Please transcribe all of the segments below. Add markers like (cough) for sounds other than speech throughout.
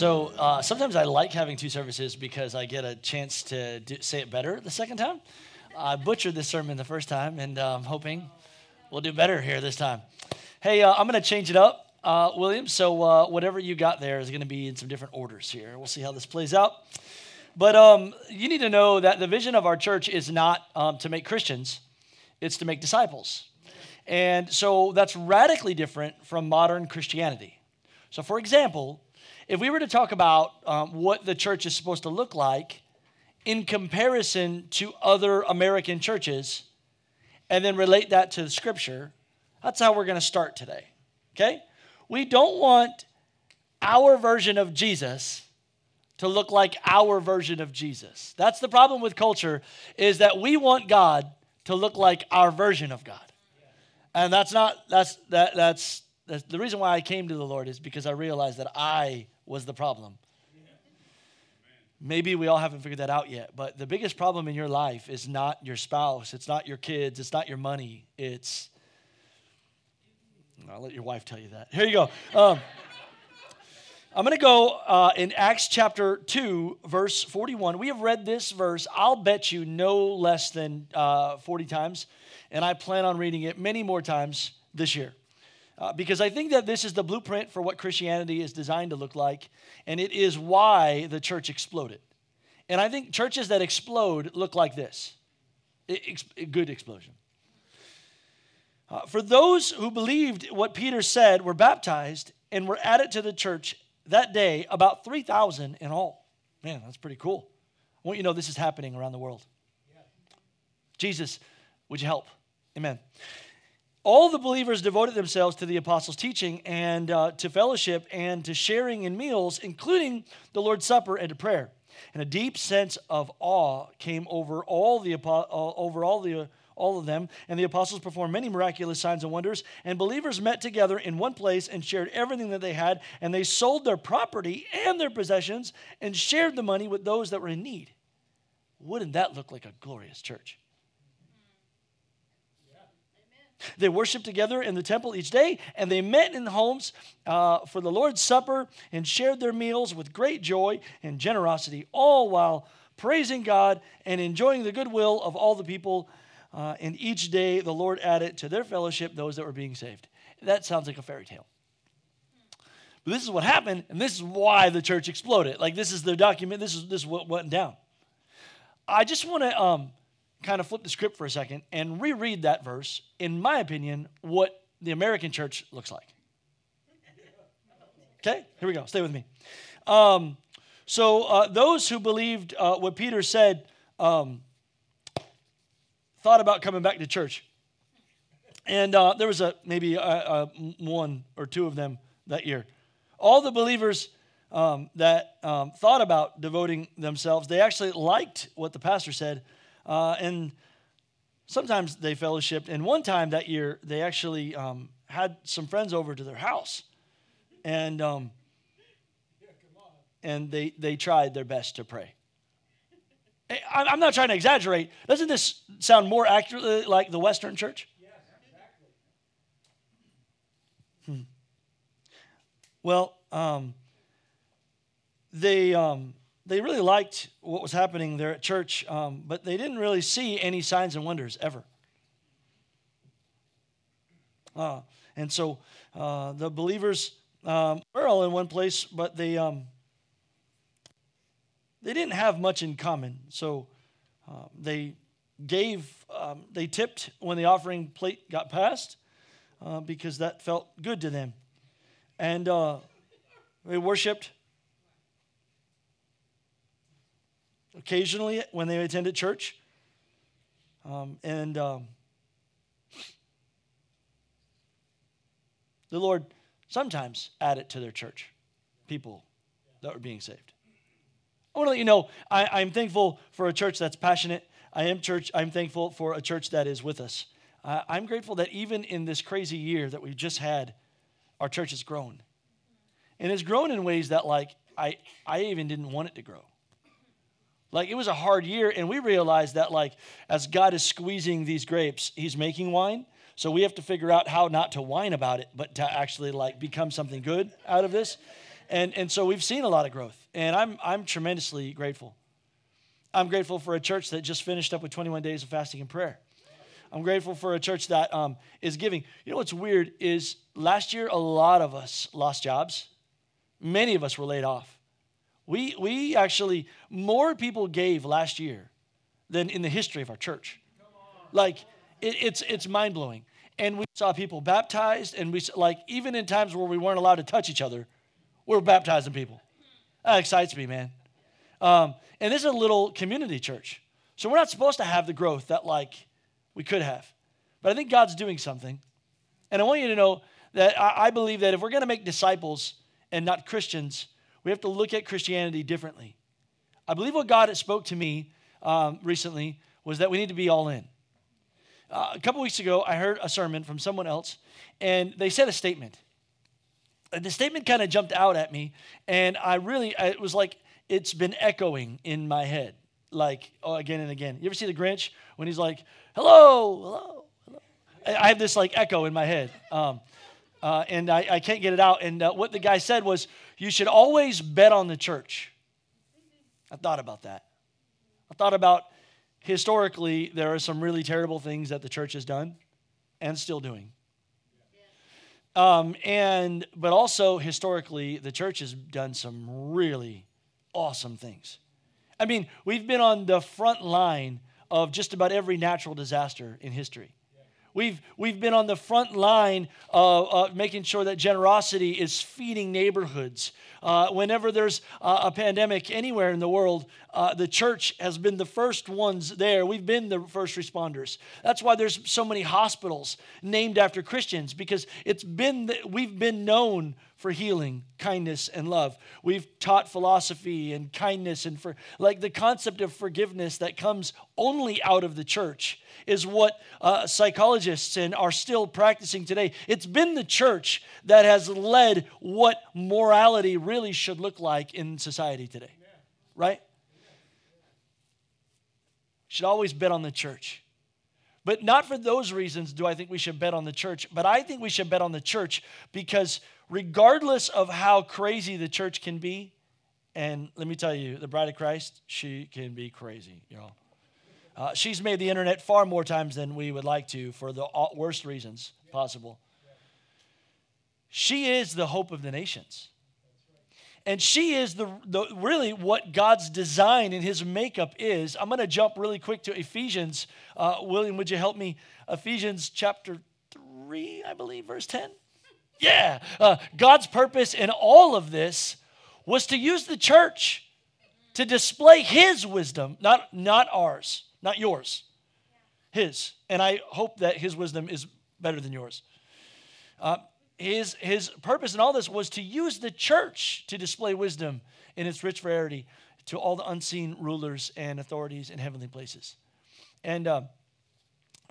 So uh, sometimes I like having two services because I get a chance to do, say it better the second time. I butchered this sermon the first time, and uh, I'm hoping we'll do better here this time. Hey, uh, I'm going to change it up, uh, William. So uh, whatever you got there is going to be in some different orders here. We'll see how this plays out. But um, you need to know that the vision of our church is not um, to make Christians, it's to make disciples. And so that's radically different from modern Christianity. So, for example, if we were to talk about um, what the church is supposed to look like in comparison to other American churches, and then relate that to the scripture, that's how we're going to start today. Okay? We don't want our version of Jesus to look like our version of Jesus. That's the problem with culture is that we want God to look like our version of God. And that's not that's that that's, that's the reason why I came to the Lord is because I realized that I was the problem. Maybe we all haven't figured that out yet, but the biggest problem in your life is not your spouse, it's not your kids, it's not your money, it's I'll let your wife tell you that. Here you go. Um, I'm going to go uh, in Acts chapter 2, verse 41. We have read this verse, I'll bet you, no less than uh, 40 times, and I plan on reading it many more times this year. Uh, because I think that this is the blueprint for what Christianity is designed to look like, and it is why the church exploded. And I think churches that explode look like this a good explosion. Uh, for those who believed what Peter said were baptized and were added to the church that day, about 3,000 in all. Man, that's pretty cool. I want you to know this is happening around the world. Jesus, would you help? Amen. All the believers devoted themselves to the apostles' teaching and uh, to fellowship and to sharing in meals, including the Lord's Supper and to prayer. And a deep sense of awe came over all the uh, over all the all of them, and the apostles performed many miraculous signs and wonders. And believers met together in one place and shared everything that they had, and they sold their property and their possessions and shared the money with those that were in need. Wouldn't that look like a glorious church? They worshiped together in the temple each day, and they met in the homes uh, for the Lord's Supper and shared their meals with great joy and generosity, all while praising God and enjoying the goodwill of all the people. Uh, and each day the Lord added to their fellowship those that were being saved. That sounds like a fairy tale. But this is what happened, and this is why the church exploded. Like this is the document. This is this is what went down. I just want to um, kind of flip the script for a second and reread that verse. In my opinion, what the American church looks like. Okay, here we go. Stay with me. Um, so uh, those who believed uh, what Peter said. Um, thought about coming back to church. And uh, there was a maybe a, a one or two of them that year. All the believers um, that um, thought about devoting themselves, they actually liked what the pastor said. Uh, and sometimes they fellowshipped. And one time that year, they actually um, had some friends over to their house. And, um, and they, they tried their best to pray. I'm not trying to exaggerate. Doesn't this sound more accurately like the Western church? Yes, exactly. Hmm. Well, um, they, um, they really liked what was happening there at church, um, but they didn't really see any signs and wonders ever. Uh, and so uh, the believers um, were all in one place, but they, um, they didn't have much in common. So uh, they gave, um, they tipped when the offering plate got passed uh, because that felt good to them. And uh, they worshiped occasionally when they attended church. Um, and um, the Lord sometimes added to their church people that were being saved. I want to let you know I, am thankful for a church that's passionate. I am church. I'm thankful for a church that is with us. Uh, I'm grateful that even in this crazy year that we just had, our church has grown, and it's grown in ways that like I I even didn't want it to grow. Like it was a hard year, and we realized that like as God is squeezing these grapes, He's making wine. So we have to figure out how not to whine about it, but to actually like become something good out of this. And, and so we've seen a lot of growth, and I'm, I'm tremendously grateful. I'm grateful for a church that just finished up with 21 days of fasting and prayer. I'm grateful for a church that um, is giving. You know what's weird is last year a lot of us lost jobs. Many of us were laid off. We, we actually, more people gave last year than in the history of our church. Like, it, it's, it's mind blowing. And we saw people baptized, and we, like, even in times where we weren't allowed to touch each other, we we're baptizing people. That excites me, man. Um, and this is a little community church. So we're not supposed to have the growth that, like, we could have. But I think God's doing something. And I want you to know that I, I believe that if we're going to make disciples and not Christians, we have to look at Christianity differently. I believe what God spoke to me um, recently was that we need to be all in. Uh, a couple weeks ago, I heard a sermon from someone else, and they said a statement. And the statement kind of jumped out at me, and I really, it was like it's been echoing in my head, like oh, again and again. You ever see the Grinch when he's like, hello, hello, hello? I have this like echo in my head. Um, uh, and I, I, can't get it out. And uh, what the guy said was, you should always bet on the church. I thought about that. I thought about historically, there are some really terrible things that the church has done and still doing. Um, and but also historically, the church has done some really awesome things. I mean, we've been on the front line of just about every natural disaster in history. We've, we've been on the front line of uh, making sure that generosity is feeding neighborhoods. Uh, whenever there's uh, a pandemic anywhere in the world, uh, the church has been the first ones there. We've been the first responders. That's why there's so many hospitals named after Christians because it's been we've been known for healing, kindness, and love. We've taught philosophy and kindness and for like the concept of forgiveness that comes only out of the church is what uh, psychologists and are still practicing today. It's been the church that has led what morality really should look like in society today, right? Should always bet on the church. But not for those reasons do I think we should bet on the church, but I think we should bet on the church because regardless of how crazy the church can be, and let me tell you, the bride of Christ, she can be crazy, y'all. Uh, she's made the internet far more times than we would like to for the worst reasons possible. She is the hope of the nations. And she is the, the really what God's design and his makeup is. I'm going to jump really quick to Ephesians. Uh, William, would you help me? Ephesians chapter 3, I believe, verse 10. Yeah. Uh, God's purpose in all of this was to use the church to display his wisdom, not, not ours, not yours, his. And I hope that his wisdom is better than yours. Uh, his, his purpose in all this was to use the church to display wisdom in its rich variety to all the unseen rulers and authorities in heavenly places. And uh,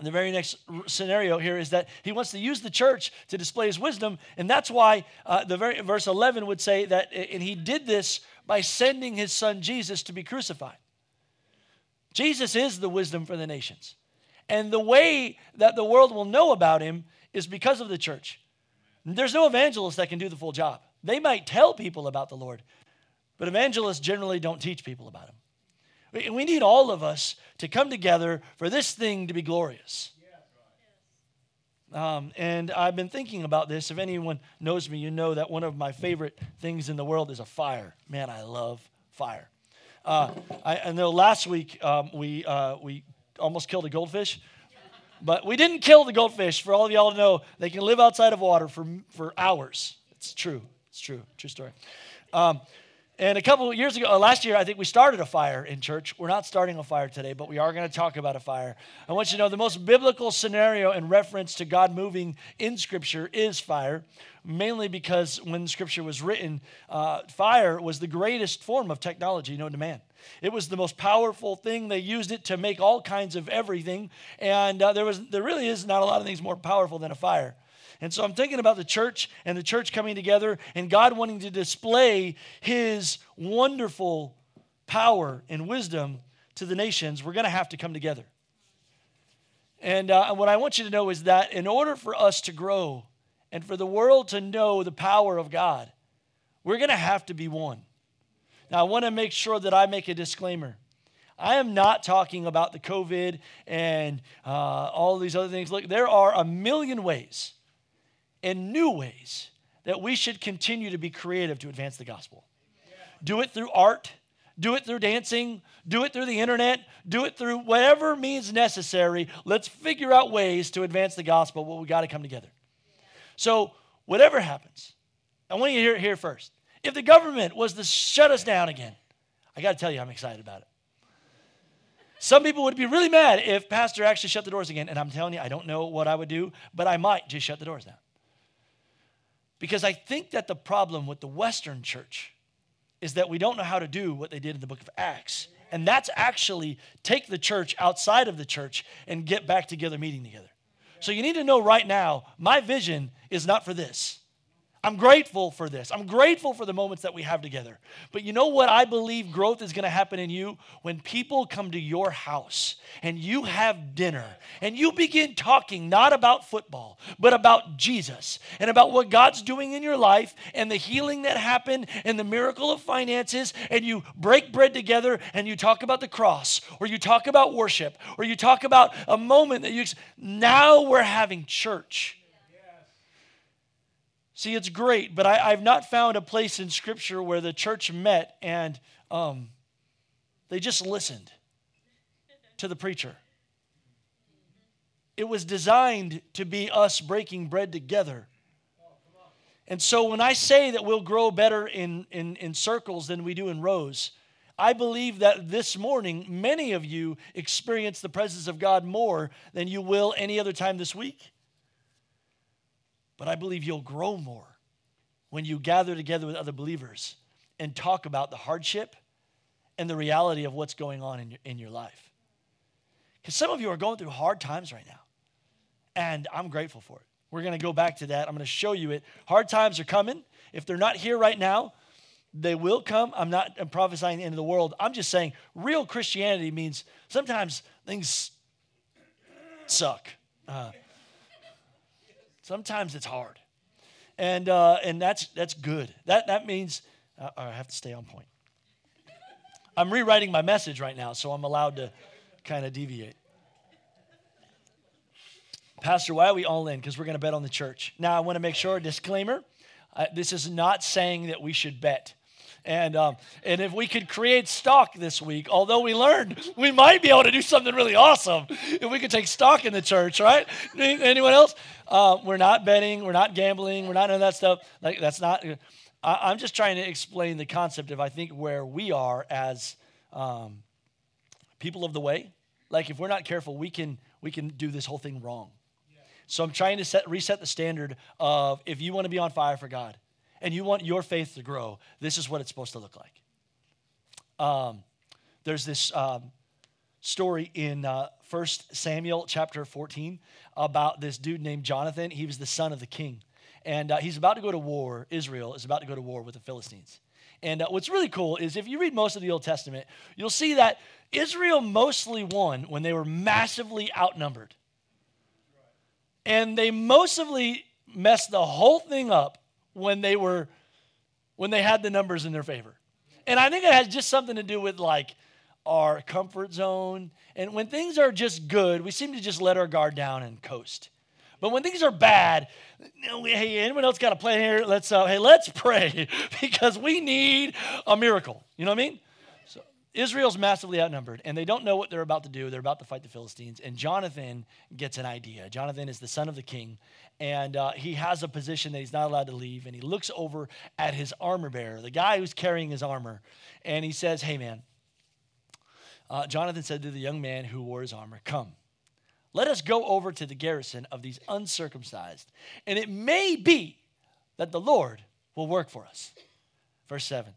the very next scenario here is that he wants to use the church to display his wisdom, and that's why uh, the very verse 11 would say that, and he did this by sending his son Jesus to be crucified. Jesus is the wisdom for the nations, and the way that the world will know about him is because of the church. There's no evangelist that can do the full job. They might tell people about the Lord, but evangelists generally don't teach people about him. We need all of us to come together for this thing to be glorious. Um, and I've been thinking about this. If anyone knows me, you know that one of my favorite things in the world is a fire. Man, I love fire. Uh, I, I, know last week um, we, uh, we almost killed a goldfish, but we didn't kill the goldfish. For all of y'all to know, they can live outside of water for, for hours. It's true. It's true. True story. Um, and a couple years ago, uh, last year, I think we started a fire in church. We're not starting a fire today, but we are going to talk about a fire. I want you to know the most biblical scenario in reference to God moving in Scripture is fire, mainly because when Scripture was written, uh, fire was the greatest form of technology known to man. It was the most powerful thing. They used it to make all kinds of everything, and uh, there was there really is not a lot of things more powerful than a fire. And so I'm thinking about the church and the church coming together and God wanting to display his wonderful power and wisdom to the nations. We're going to have to come together. And uh, what I want you to know is that in order for us to grow and for the world to know the power of God, we're going to have to be one. Now, I want to make sure that I make a disclaimer. I am not talking about the COVID and uh, all these other things. Look, there are a million ways and new ways that we should continue to be creative to advance the gospel. Do it through art, do it through dancing, do it through the internet, do it through whatever means necessary. Let's figure out ways to advance the gospel, but we got to come together. So, whatever happens, I want you to hear it here first. If the government was to shut us down again, I got to tell you, I'm excited about it. Some people would be really mad if Pastor actually shut the doors again. And I'm telling you, I don't know what I would do, but I might just shut the doors down. Because I think that the problem with the Western church is that we don't know how to do what they did in the book of Acts. And that's actually take the church outside of the church and get back together meeting together. So you need to know right now, my vision is not for this. I'm grateful for this. I'm grateful for the moments that we have together. But you know what I believe growth is going to happen in you? When people come to your house and you have dinner and you begin talking not about football, but about Jesus and about what God's doing in your life and the healing that happened and the miracle of finances, and you break bread together and you talk about the cross or you talk about worship or you talk about a moment that you. Now we're having church. See, it's great, but I, have not found a place in Scripture where the church met and um, they just listened to the preacher. It was designed to be us breaking bread together. And so when I say that we'll grow better in, in, in circles than we do in rows, I believe that this morning, many of you experience the presence of God more than you will any other time this week. But I believe you'll grow more when you gather together with other believers and talk about the hardship and the reality of what's going on in your, in your life. Because some of you are going through hard times right now, and I'm grateful for it. We're going to go back to that. I'm going to show you it. Hard times are coming. If they're not here right now, they will come. I'm not I'm prophesying the end of the world. I'm just saying real Christianity means sometimes things suck. Uh, Sometimes it's hard. And, uh, and that's, that's good. That, that means uh, I have to stay on point. I'm rewriting my message right now, so I'm allowed to kind of deviate. Pastor, why are we all in? Because we're going to bet on the church. Now, I want to make sure, disclaimer, uh, this is not saying that we should bet. And, um, and if we could create stock this week, although we learned we might be able to do something really awesome if we could take stock in the church, right? Anyone else? Uh, we're not betting, we're not gambling, we're not doing that stuff. Like that's not. I, am just trying to explain the concept of I think where we are as um, people of the way. Like if we're not careful, we can we can do this whole thing wrong. So I'm trying to set, reset the standard of if you want to be on fire for God, and you want your faith to grow, this is what it's supposed to look like. Um, there's this um, story in uh, 1 Samuel chapter 14 about this dude named Jonathan. He was the son of the king. And uh, he's about to go to war. Israel is about to go to war with the Philistines. And uh, what's really cool is if you read most of the Old Testament, you'll see that Israel mostly won when they were massively outnumbered. And they mostly messed the whole thing up when they were when they had the numbers in their favor. And I think it has just something to do with like our comfort zone. And when things are just good, we seem to just let our guard down and coast. But when things are bad, hey, anyone else got a plan here? Let's uh, hey, let's (laughs) pray because we need a miracle. You know what I mean? Israel's massively outnumbered, and they don't know what they're about to do. They're about to fight the Philistines, and Jonathan gets an idea. Jonathan is the son of the king, and uh, he has a position that he's not allowed to leave. And he looks over at his armor bearer, the guy who's carrying his armor, and he says, "Hey, man." Uh, Jonathan said to the young man who wore his armor, "Come, let us go over to the garrison of these uncircumcised, and it may be that the Lord will work for us." Verse seven.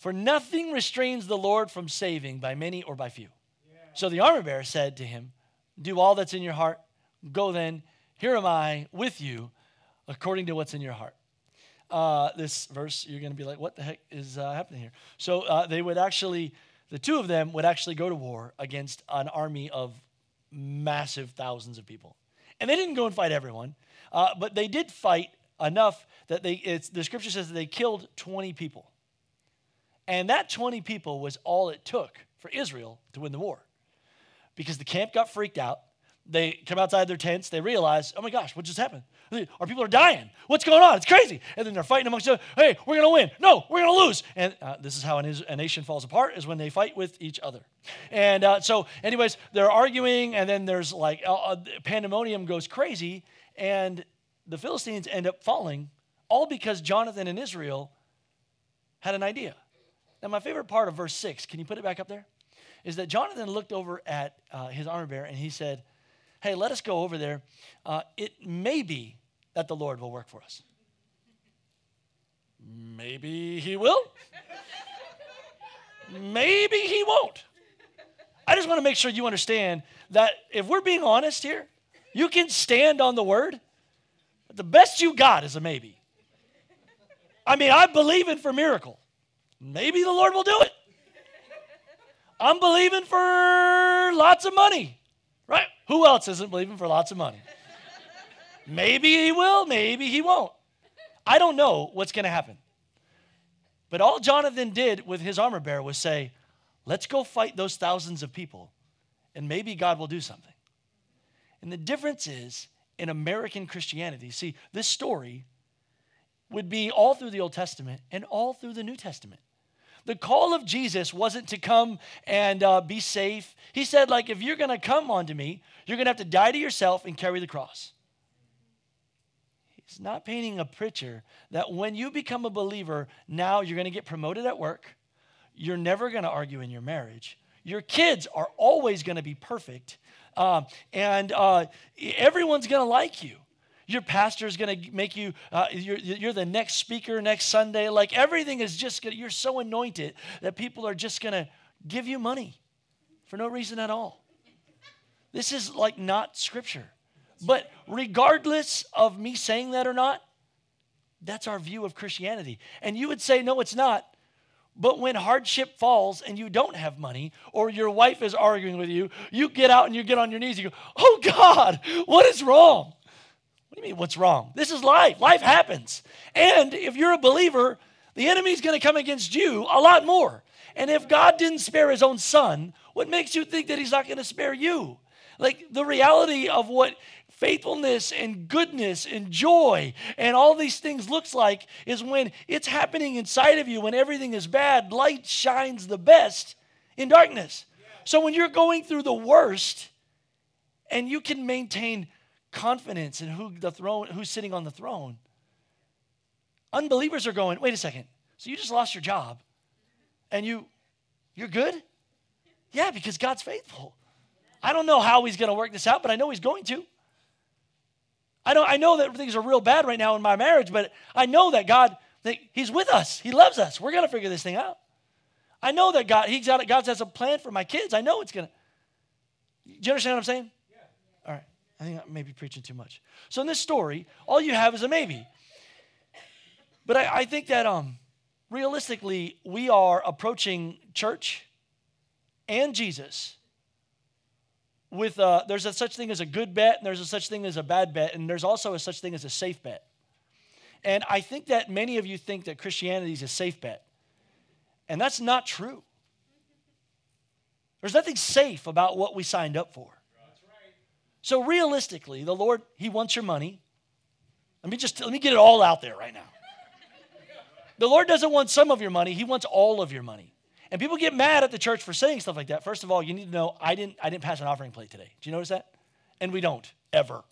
For nothing restrains the Lord from saving by many or by few. Yeah. So the armor bearer said to him, Do all that's in your heart. Go then, here am I with you, according to what's in your heart. Uh, this verse, you're going to be like, What the heck is uh, happening here? So uh, they would actually, the two of them would actually go to war against an army of massive thousands of people. And they didn't go and fight everyone, uh, but they did fight enough that they, it's, the scripture says that they killed 20 people. And that 20 people was all it took for Israel to win the war. Because the camp got freaked out. They come outside their tents. They realize, oh my gosh, what just happened? Our people are dying. What's going on? It's crazy. And then they're fighting amongst each other. Hey, we're going to win. No, we're going to lose. And uh, this is how a nation falls apart is when they fight with each other. And uh, so, anyways, they're arguing, and then there's like uh, uh pandemonium goes crazy, and the Philistines end up falling, all because Jonathan and Israel had an idea. Now, my favorite part of verse 6, can you put it back up there? Is that Jonathan looked over at uh, his armor bearer and he said, Hey, let us go over there. Uh, it may be that the Lord will work for us. Maybe he will. Maybe he won't. I just want to make sure you understand that if we're being honest here, you can stand on the word. But the best you got is a maybe. I mean, I'm believing for miracle. Maybe the Lord will do it. I'm believing for lots of money, right? Who else isn't believing for lots of money? Maybe he will, maybe he won't. I don't know what's going to happen. But all Jonathan did with his armor bearer was say, let's go fight those thousands of people, and maybe God will do something. And the difference is in American Christianity, see, this story would be all through the Old Testament and all through the New Testament. The call of Jesus wasn't to come and uh, be safe. He said, like, if you're going to come onto me, you're going to have to die to yourself and carry the cross. He's not painting a picture that when you become a believer, now you're going to get promoted at work. You're never going to argue in your marriage. Your kids are always going to be perfect. Um, and uh, everyone's going to like you. Your pastor is going to make you, uh, you're, you're the next speaker next Sunday. Like everything is just, gonna, you're so anointed that people are just going to give you money for no reason at all. This is like not scripture. But regardless of me saying that or not, that's our view of Christianity. And you would say, no, it's not. But when hardship falls and you don't have money, or your wife is arguing with you, you get out and you get on your knees you go, Oh God, what is wrong? You mean, what's wrong? This is life. Life happens. And if you're a believer, the enemy's going to come against you a lot more. And if God didn't spare his own son, what makes you think that he's not going to spare you? Like the reality of what faithfulness and goodness and joy and all these things looks like is when it's happening inside of you when everything is bad light shines the best in darkness so when you're going through the worst and you can maintain confidence in who the throne, who's sitting on the throne. Unbelievers are going, wait a second. So you just lost your job and you you're good? Yeah, because God's faithful. I don't know how he's going to work this out, but I know he's going to. I know I know that things are real bad right now in my marriage, but I know that God that he's with us. He loves us. We're going to figure this thing out. I know that God he's got God has a plan for my kids. I know it's going to Do you understand what I'm saying? I think I may be preaching too much. So in this story, all you have is a maybe. But I, I think that um, realistically, we are approaching church and Jesus with uh, there's a such thing as a good bet, and there's a such thing as a bad bet, and there's also a such thing as a safe bet. And I think that many of you think that Christianity is a safe bet. And that's not true. There's nothing safe about what we signed up for. So realistically, the Lord, He wants your money. Let me just let me get it all out there right now. The Lord doesn't want some of your money, He wants all of your money. And people get mad at the church for saying stuff like that. First of all, you need to know I didn't I didn't pass an offering plate today. Do you notice that? And we don't ever.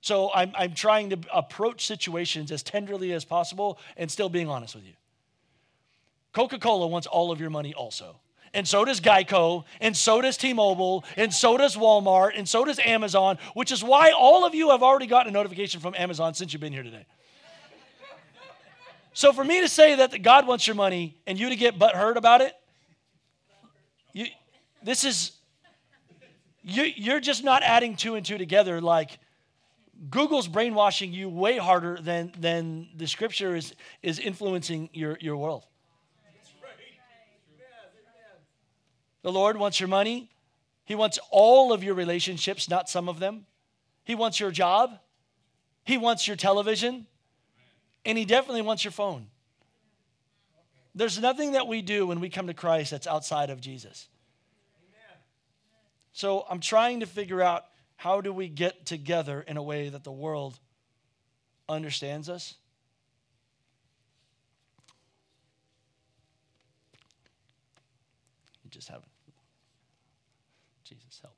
So I'm, I'm trying to approach situations as tenderly as possible and still being honest with you. Coca Cola wants all of your money also and so does Geico, and so does T Mobile, and so does Walmart, and so does Amazon, which is why all of you have already gotten a notification from Amazon since you've been here today. So for me to say that God wants your money and you to get butthurt about it, you, this is, you, you're just not adding two and two together like Google's brainwashing you way harder than, than the scripture is, is influencing your, your world. The Lord wants your money. He wants all of your relationships, not some of them. He wants your job. He wants your television. And He definitely wants your phone. There's nothing that we do when we come to Christ that's outside of Jesus. So I'm trying to figure out how do we get together in a way that the world understands us? You just haven't. Jesus, help.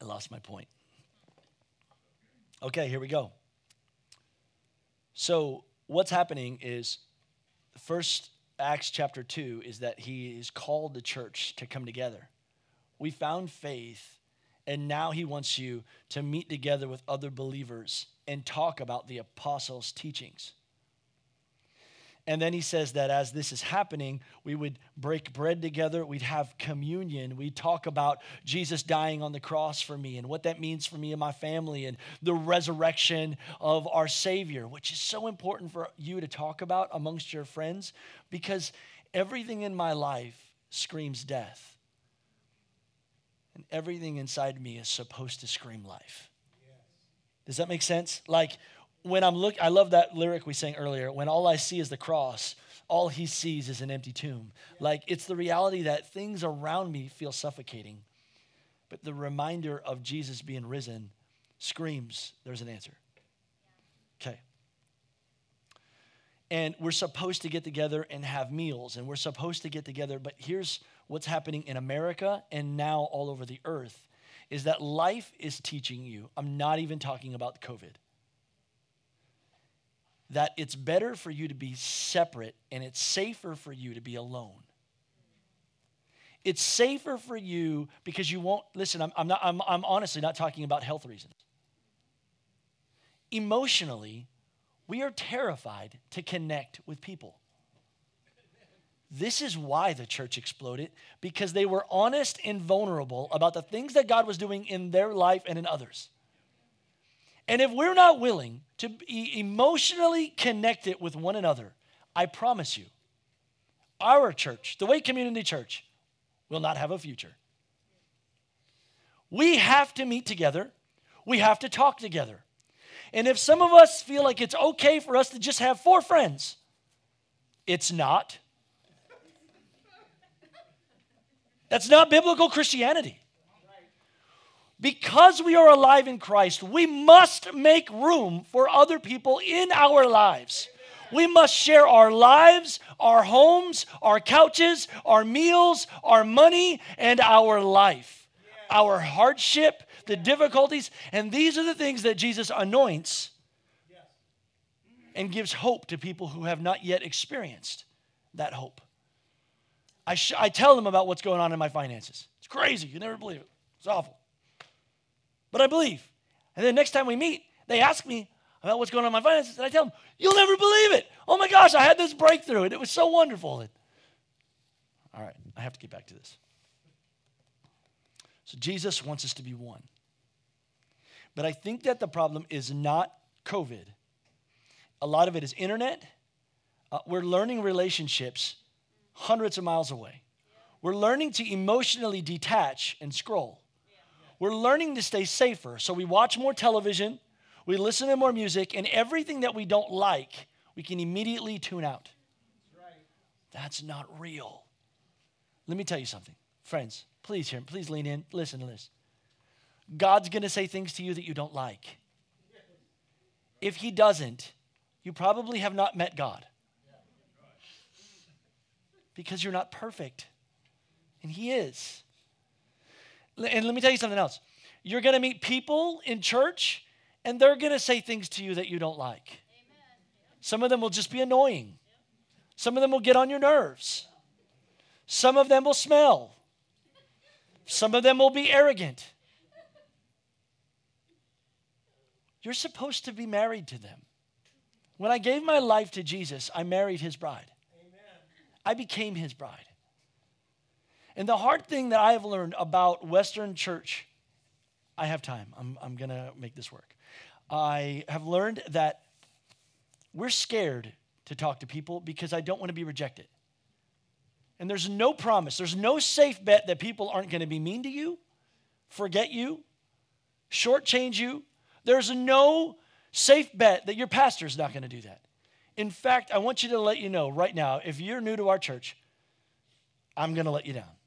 I lost my point. Okay, here we go. So, what's happening is first Acts chapter 2 is that he is called the church to come together. We found faith, and now he wants you to meet together with other believers and talk about the apostles' teachings. And then he says that as this is happening, we would break bread together, we'd have communion, we'd talk about Jesus dying on the cross for me and what that means for me and my family and the resurrection of our Savior, which is so important for you to talk about amongst your friends because everything in my life screams death. And everything inside me is supposed to scream life. Does that make sense? Like, when I'm look, I love that lyric we sang earlier. When all I see is the cross, all he sees is an empty tomb. Like it's the reality that things around me feel suffocating, but the reminder of Jesus being risen screams, "There's an answer." Okay. And we're supposed to get together and have meals, and we're supposed to get together. But here's what's happening in America and now all over the earth is that life is teaching you. I'm not even talking about COVID that it's better for you to be separate and it's safer for you to be alone. It's safer for you because you won't, listen, I'm, I'm, not, I'm, I'm honestly not talking about health reasons. Emotionally, we are terrified to connect with people. This is why the church exploded because they were honest and vulnerable about the things that God was doing in their life and in others. And if we're not willing to be emotionally connected with one another, I promise you, our church, the Way Community Church, will not have a future. We have to meet together, we have to talk together. And if some of us feel like it's okay for us to just have four friends, it's not. That's not biblical Christianity. Because we are alive in Christ, we must make room for other people in our lives. We must share our lives, our homes, our couches, our meals, our money, and our life, our hardship, the difficulties. And these are the things that Jesus anoints and gives hope to people who have not yet experienced that hope. I, sh- I tell them about what's going on in my finances. It's crazy. You never believe it. It's awful but I believe. And then next time we meet, they ask me about what's going on in my finances, and I tell them, You'll never believe it. Oh my gosh, I had this breakthrough, and it was so wonderful. And, all right, I have to get back to this. So Jesus wants us to be one. But I think that the problem is not COVID. A lot of it is internet. Uh, we're learning relationships hundreds of miles away. We're learning to emotionally detach and scroll. We're learning to stay safer. So we watch more television, we listen to more music, and everything that we don't like, we can immediately tune out. That's not real. Let me tell you something. Friends, please hear, me. please lean in, listen to this. God's going to say things to you that you don't like. If he doesn't, you probably have not met God. Because you're not perfect. And he is. And let me tell you something else. You're going to meet people in church, and they're going to say things to you that you don't like. Amen. Some of them will just be annoying, some of them will get on your nerves, some of them will smell, some of them will be arrogant. You're supposed to be married to them. When I gave my life to Jesus, I married his bride. Amen. I became his bride. And the hard thing that I have learned about Western church, I have time. I'm, I'm going to make this work. I have learned that we're scared to talk to people because I don't want to be rejected. And there's no promise, there's no safe bet that people aren't going to be mean to you, forget you, shortchange you. There's no safe bet that your pastor is not going to do that. In fact, I want you to let you know right now if you're new to our church, I'm going to let you down.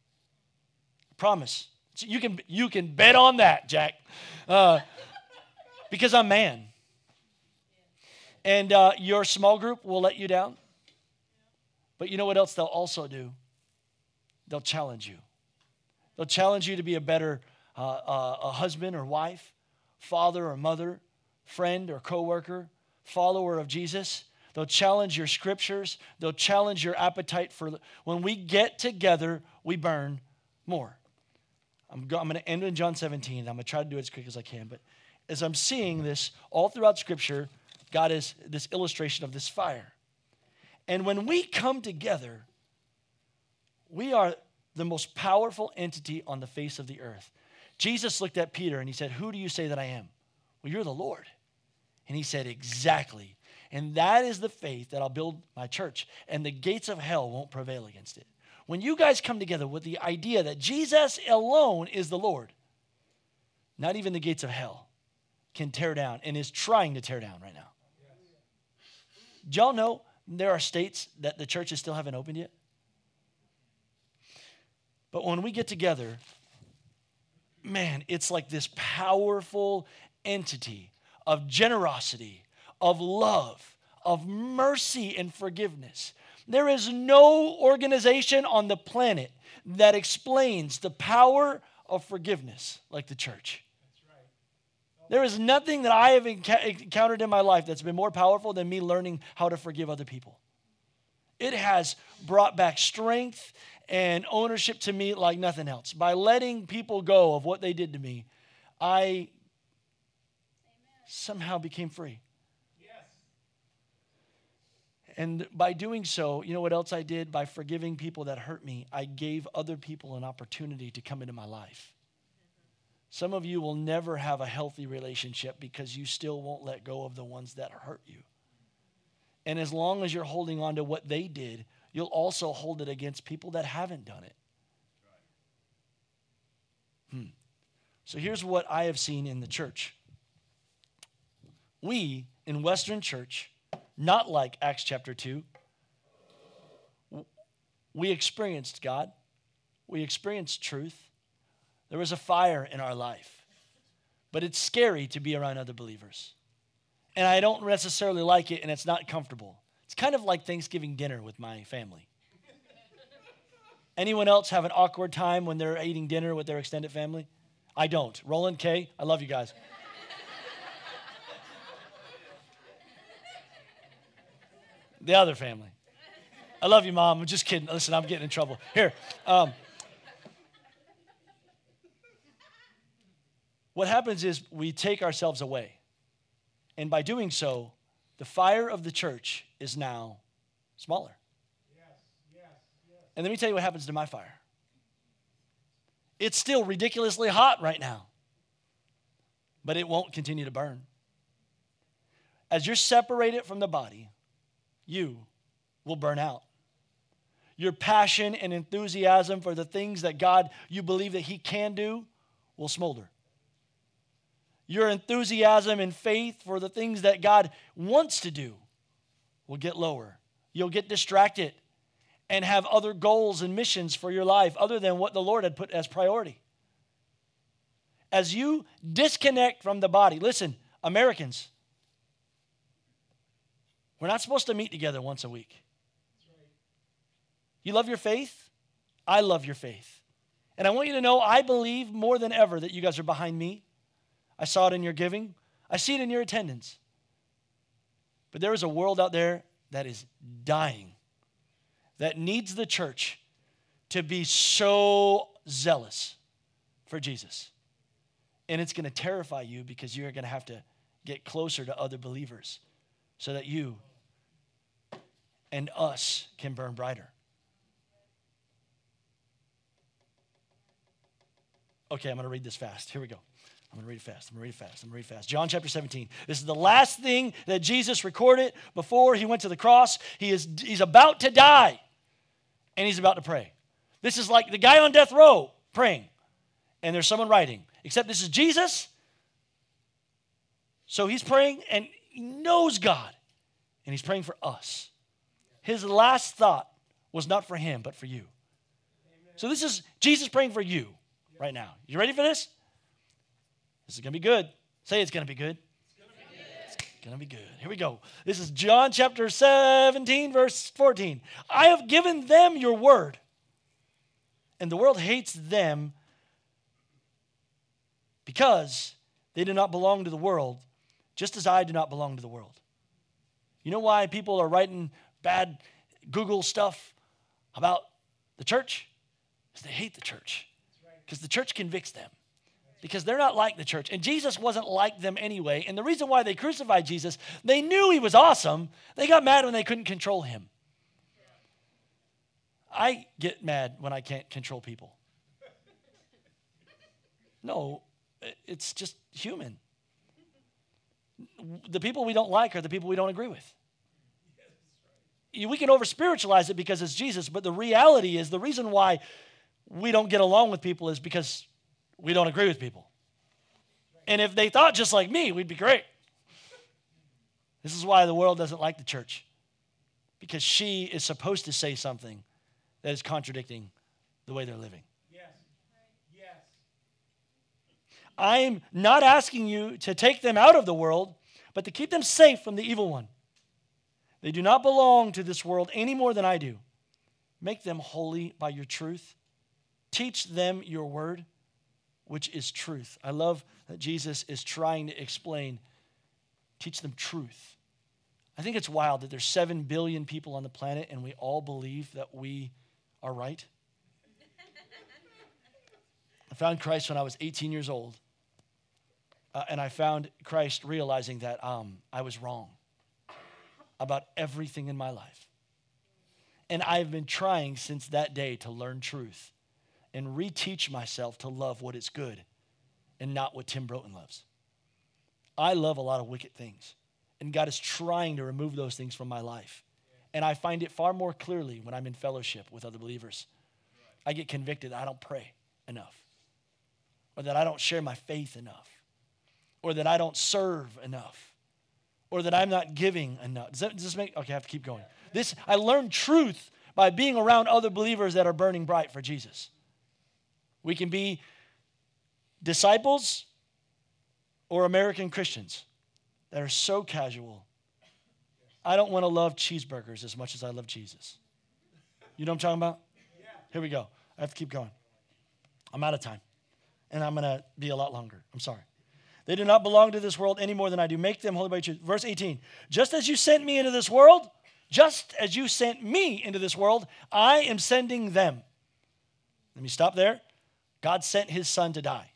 Promise. You, can, you can bet on that, Jack. Uh, because I'm man. And uh, your small group will let you down. But you know what else they'll also do? They'll challenge you. They'll challenge you to be a better uh, uh, a husband or wife, father or mother, friend or coworker, follower of Jesus. They'll challenge your scriptures. They'll challenge your appetite for. When we get together, we burn more. I'm, go, I'm going to end in John 17. I'm going to try to do it as quick as I can. But as I'm seeing this all throughout Scripture, God is this illustration of this fire. And when we come together, we are the most powerful entity on the face of the earth. Jesus looked at Peter and he said, Who do you say that I am? Well, you're the Lord. And he said, Exactly. And that is the faith that I'll build my church, and the gates of hell won't prevail against it. When you guys come together with the idea that Jesus alone is the Lord, not even the gates of hell can tear down and is trying to tear down right now. Do y'all know there are states that the churches still haven't opened yet? But when we get together, man, it's like this powerful entity of generosity, of love, of mercy and forgiveness. There is no organization on the planet that explains the power of forgiveness like the church. There is nothing that I have encountered in my life that's been more powerful than me learning how to forgive other people. It has brought back strength and ownership to me like nothing else. By letting people go of what they did to me, I somehow became free. And by doing so, you know what else I did? By forgiving people that hurt me, I gave other people an opportunity to come into my life. Some of you will never have a healthy relationship because you still won't let go of the ones that hurt you. And as long as you're holding on to what they did, you'll also hold it against people that haven't done it. Hmm. So here's what I have seen in the church. We in Western Church, not like Acts chapter 2, we experienced God, we experienced truth, there was a fire in our life. But it's scary to be around other believers. And I don't necessarily like it, and it's not comfortable. It's kind of like Thanksgiving dinner with my family. Anyone else have an awkward time when they're eating dinner with their extended family? I don't. Roland, Kay, I love you guys. The other family. I love you, mom. I'm just kidding. Listen, I'm getting in trouble. Here. Um, what happens is we take ourselves away. And by doing so, the fire of the church is now smaller. And let me tell you what happens to my fire. It's still ridiculously hot right now, but it won't continue to burn. As you're separated from the body, you will burn out. Your passion and enthusiasm for the things that God, you believe that He can do, will smolder your enthusiasm and faith for the things that God wants to do will get lower. You'll get distracted and have other goals and missions for your life other than what the Lord had put as priority. As you disconnect from the body, listen, Americans, we're not supposed to meet together once a week. You love your faith? I love your faith. And I want you to know I believe more than ever that you guys are behind me I saw it in your giving. I see it in your attendance. But there is a world out there that is dying, that needs the church to be so zealous for Jesus. And it's going to terrify you because you're going to have to get closer to other believers so that you and us can burn brighter. Okay, I'm going to read this fast. Here we go. I'm going to read it fast. I'm going to read it fast. I'm going to read it fast. John chapter 17. This is the last thing that Jesus recorded before he went to the cross. He is he's about to die and he's about to pray. This is like the guy on death row praying and there's someone writing. Except this is Jesus So he's praying and he knows God, and he's praying for us. His last thought was not for him, but for you. So this is Jesus praying for you right now. You ready for this? This is going to be good. Say it's going to be good. It's going to be good. Here we go. This is John chapter 17, verse 14. I have given them your word, and the world hates them because they do not belong to the world, just as I do not belong to the world. You know why people are writing bad Google stuff about the church? Because they hate the church. Because the church convicts them. Because they're not like the church. And Jesus wasn't like them anyway. And the reason why they crucified Jesus, they knew he was awesome. They got mad when they couldn't control him. I get mad when I can't control people. No, it's just human. The people we don't like are the people we don't agree with. We can over spiritualize it because it's Jesus, but the reality is the reason why we don't get along with people is because we don't agree with people. And if they thought just like me, we'd be great. This is why the world doesn't like the church, because she is supposed to say something that is contradicting the way they're living. Yes. Yes. I'm not asking you to take them out of the world, but to keep them safe from the evil one. They do not belong to this world any more than I do. Make them holy by your truth. Teach them your word, which is truth. I love that Jesus is trying to explain, teach them truth. I think it's wild that there's 7 billion people on the planet and we all believe that we are right. I found Christ when I was 18 years old. Uh, and I found Christ realizing that um, I was wrong about everything in my life. And I've been trying since that day to learn truth and reteach myself to love what is good and not what Tim Broton loves. I love a lot of wicked things, and God is trying to remove those things from my life. And I find it far more clearly when I'm in fellowship with other believers. I get convicted that I don't pray enough, or that I don't share my faith enough, or that I don't serve enough or that I'm not giving enough. Does, that, does this make, okay, I have to keep going. This, I learned truth by being around other believers that are burning bright for Jesus. We can be disciples or American Christians that are so casual. I don't want to love cheeseburgers as much as I love Jesus. You know what I'm talking about? Here we go. I have to keep going. I'm out of time. And I'm going to be a lot longer. I'm sorry. They do not belong to this world any more than I do. Make them holy by truth. Verse 18 Just as you sent me into this world, just as you sent me into this world, I am sending them. Let me stop there. God sent his son to die.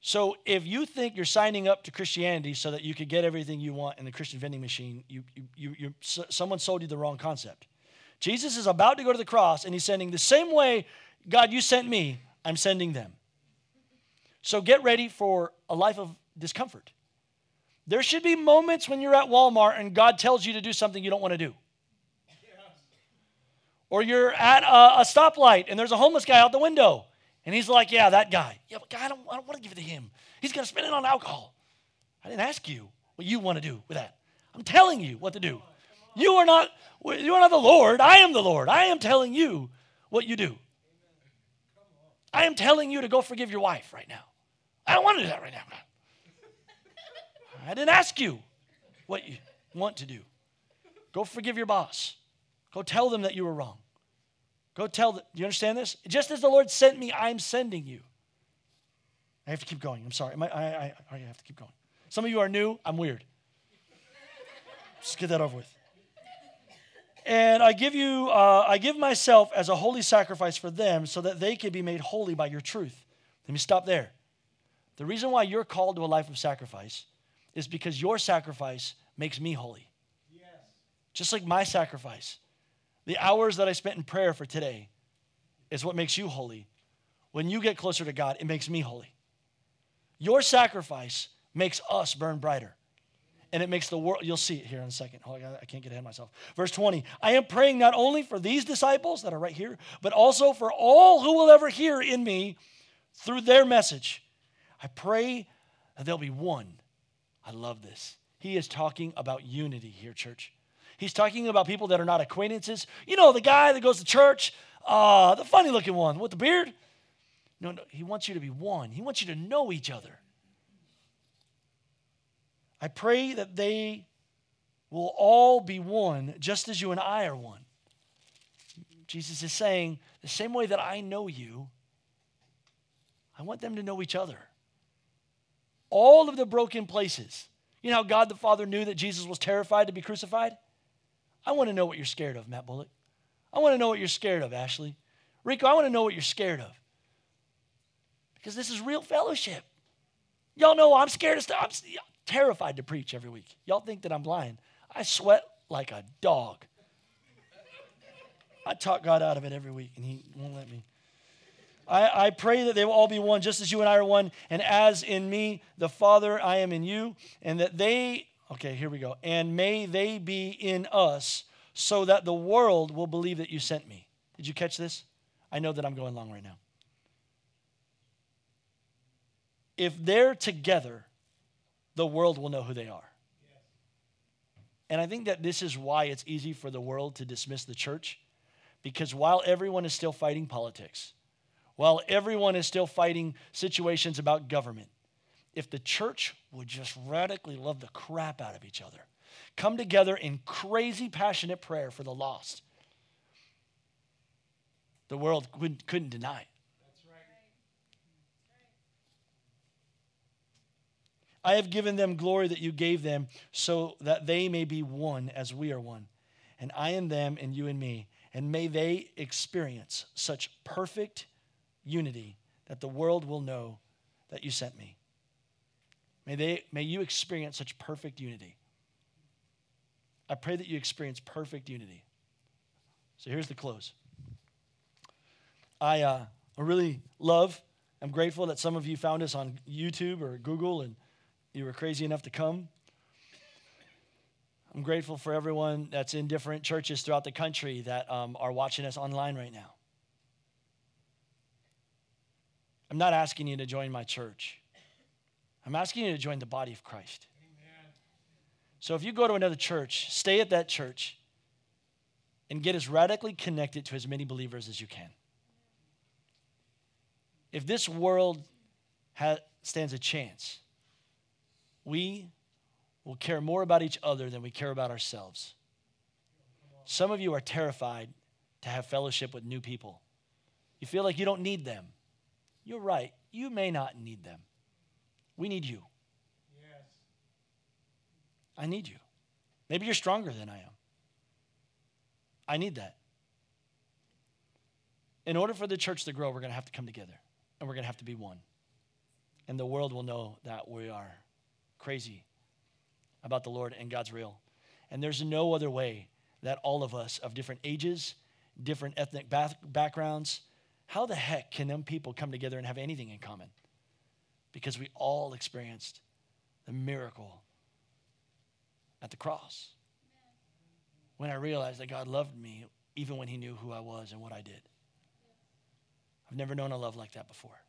So if you think you're signing up to Christianity so that you could get everything you want in the Christian vending machine, you, you, you, someone sold you the wrong concept. Jesus is about to go to the cross and he's sending the same way, God, you sent me, I'm sending them. So get ready for a life of discomfort. There should be moments when you're at Walmart and God tells you to do something you don't want to do. Or you're at a, a, stoplight and there's a homeless guy out the window. And he's like, Yeah, that guy. Yeah, but God, I don't, I don't want to give it to him. He's going to spend it on alcohol. I didn't ask you what you want to do with that. I'm telling you what to do. You are not, you are not the Lord. I am the Lord. I am telling you what you do. I am telling you to go forgive your wife right now. I don't want to do that right now. I didn't ask you what you want to do. Go forgive your boss. Go tell them that you were wrong. Go tell them. Do you understand this? Just as the Lord sent me, I'm sending you. I have to keep going. I'm sorry. I, I, I, I have to keep going. Some of you are new. I'm weird. Just get that over with. And I give you, uh, I give myself as a holy sacrifice for them so that they can be made holy by your truth. Let me stop there. The reason why you're called to a life of sacrifice is because your sacrifice makes me holy. Yes. Just like my sacrifice. The hours that I spent in prayer for today is what makes you holy. When you get closer to God, it makes me holy. Your sacrifice makes us burn brighter. And it makes the world, you'll see it here in a second. Oh, I can't get ahead of myself. Verse 20 I am praying not only for these disciples that are right here, but also for all who will ever hear in me through their message. I pray that they'll be one. I love this. He is talking about unity here, church. He's talking about people that are not acquaintances. You know, the guy that goes to church, uh, the funny looking one with the beard. No, no, he wants you to be one. He wants you to know each other. I pray that they will all be one, just as you and I are one. Jesus is saying, the same way that I know you, I want them to know each other. All of the broken places. You know how God the Father knew that Jesus was terrified to be crucified? I want to know what you're scared of, Matt Bullock. I want to know what you're scared of, Ashley. Rico, I want to know what you're scared of. Because this is real fellowship. Y'all know I'm scared of stuff. I'm terrified to preach every week. Y'all think that I'm lying. I sweat like a dog. I talk God out of it every week, and He won't let me. I, I pray that they will all be one, just as you and I are one, and as in me, the Father, I am in you, and that they, okay, here we go, and may they be in us, so that the world will believe that you sent me. Did you catch this? I know that I'm going long right now. If they're together, the world will know who they are. And I think that this is why it's easy for the world to dismiss the church because while everyone is still fighting politics, while everyone is still fighting situations about government, if the church would just radically love the crap out of each other, come together in crazy, passionate prayer for the lost, the world couldn't, couldn't deny it. I have given them glory that you gave them so that they may be one as we are one. And I and them and you and me and may they experience such perfect unity that the world will know that you sent me. May, they, may you experience such perfect unity. I pray that you experience perfect unity. So here's the close. I, uh, I really love, I'm grateful that some of you found us on YouTube or Google and you were crazy enough to come. I'm grateful for everyone that's in different churches throughout the country that um, are watching us online right now. I'm not asking you to join my church. I'm asking you to join the body of Christ. Amen. So if you go to another church, stay at that church and get as radically connected to as many believers as you can. If this world ha- stands a chance, we will care more about each other than we care about ourselves. Some of you are terrified to have fellowship with new people. You feel like you don't need them. You're right. You may not need them. We need you. Yes. I need you. Maybe you're stronger than I am. I need that. In order for the church to grow, we're going to have to come together and we're going to have to be one. And the world will know that we are crazy about the Lord and God's real. And there's no other way that all of us of different ages, different ethnic bath- backgrounds, how the heck can them people come together and have anything in common? Because we all experienced the miracle at the cross. When I realized that God loved me even when He knew who I was and what I did. I've never known a love like that before.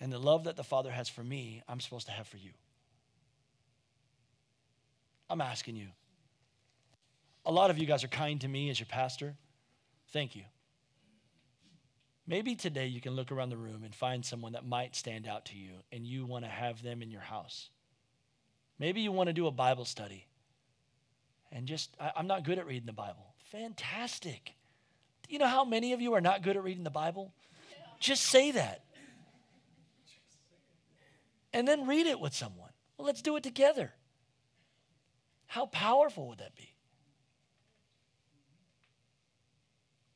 And the love that the Father has for me, I'm supposed to have for you. I'm asking you. A lot of you guys are kind to me as your pastor. Thank you. Maybe today you can look around the room and find someone that might stand out to you and you want to have them in your house. Maybe you want to do a Bible study. And just, I, am not good at reading the Bible. Fantastic. You know how many of you are not good at reading the Bible? Just say that. And then read it with someone. Well, let's do it together. How powerful would that be?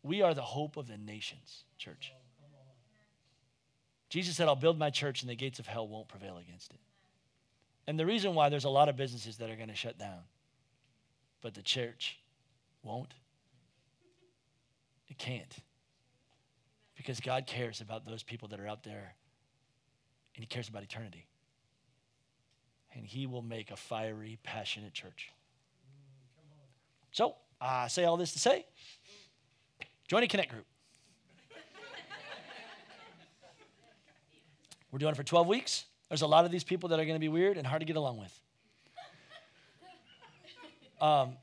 We are the hope of the nations, church. Jesus said, I'll build my church and the gates of hell won't prevail against it. And the reason why there's a lot of businesses that are going to shut down, but the church won't, it can't. Because God cares about those people that are out there, and He cares about eternity and he will make a fiery, passionate church. So, I say all this to say join a Connect group. We're doing it for 12 weeks. There's a lot of these people that are going to be weird and hard to get along with. (laughs) Um,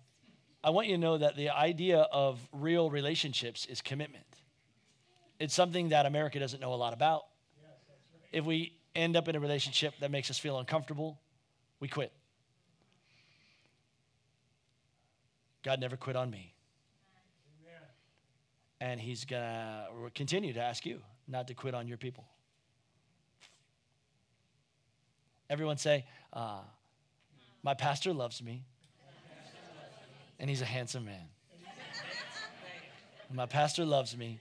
I want you to know that the idea of real relationships is commitment. It's something that America doesn't know a lot about. If we end up in a relationship that makes us feel uncomfortable, we quit. God never quit on me. And He's going to continue to ask you not to quit on your people. Everyone say, uh, My pastor loves me, and he's a handsome man. My pastor loves me,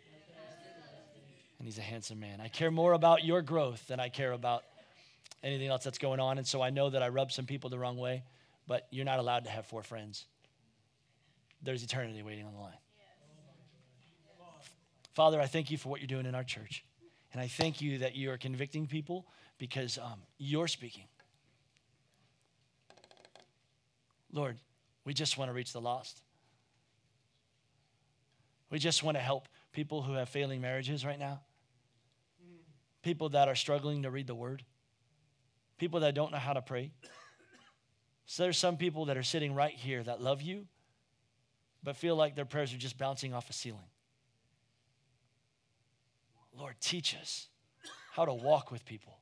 and he's a handsome man. I care more about your growth than I care about anything else that's going on. And so I know that I rub some people the wrong way, but you're not allowed to have four friends. There's eternity waiting on the line. Father, I thank you for what you're doing in our church. And I thank you that you are convicting people because um, you're speaking. Lord, we just want to reach the lost. We just want to help people who have failing marriages right now, people that are struggling to read the word, people that don't know how to pray. So there's some people that are sitting right here that love you, but feel like their prayers are just bouncing off a ceiling. Lord, teach us how to walk with people.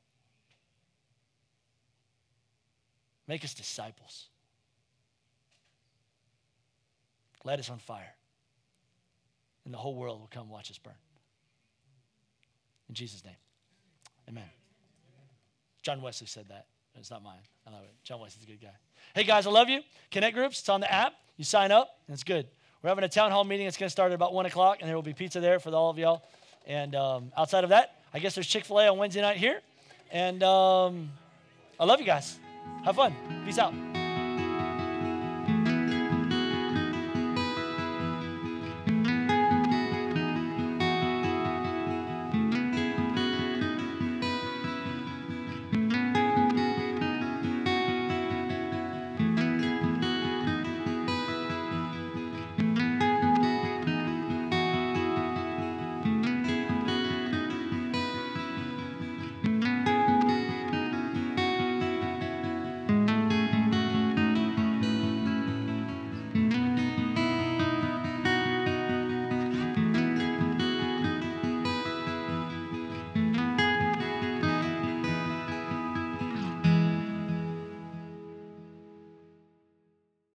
Make us disciples. Light us on fire. And the whole world will come watch us burn. In Jesus' name. Amen. John Wesley said that. It's not mine. I love it. John Wesley's a good guy. Hey guys, I love you. Connect groups, it's on the app. You sign up, and it's good. We're having a town hall meeting. It's going to start at about 1 o'clock, and there will be pizza there for all of y'all. And um, outside of that, I guess there's Chick fil A on Wednesday night here. And um, I love you guys. Have fun. Peace out.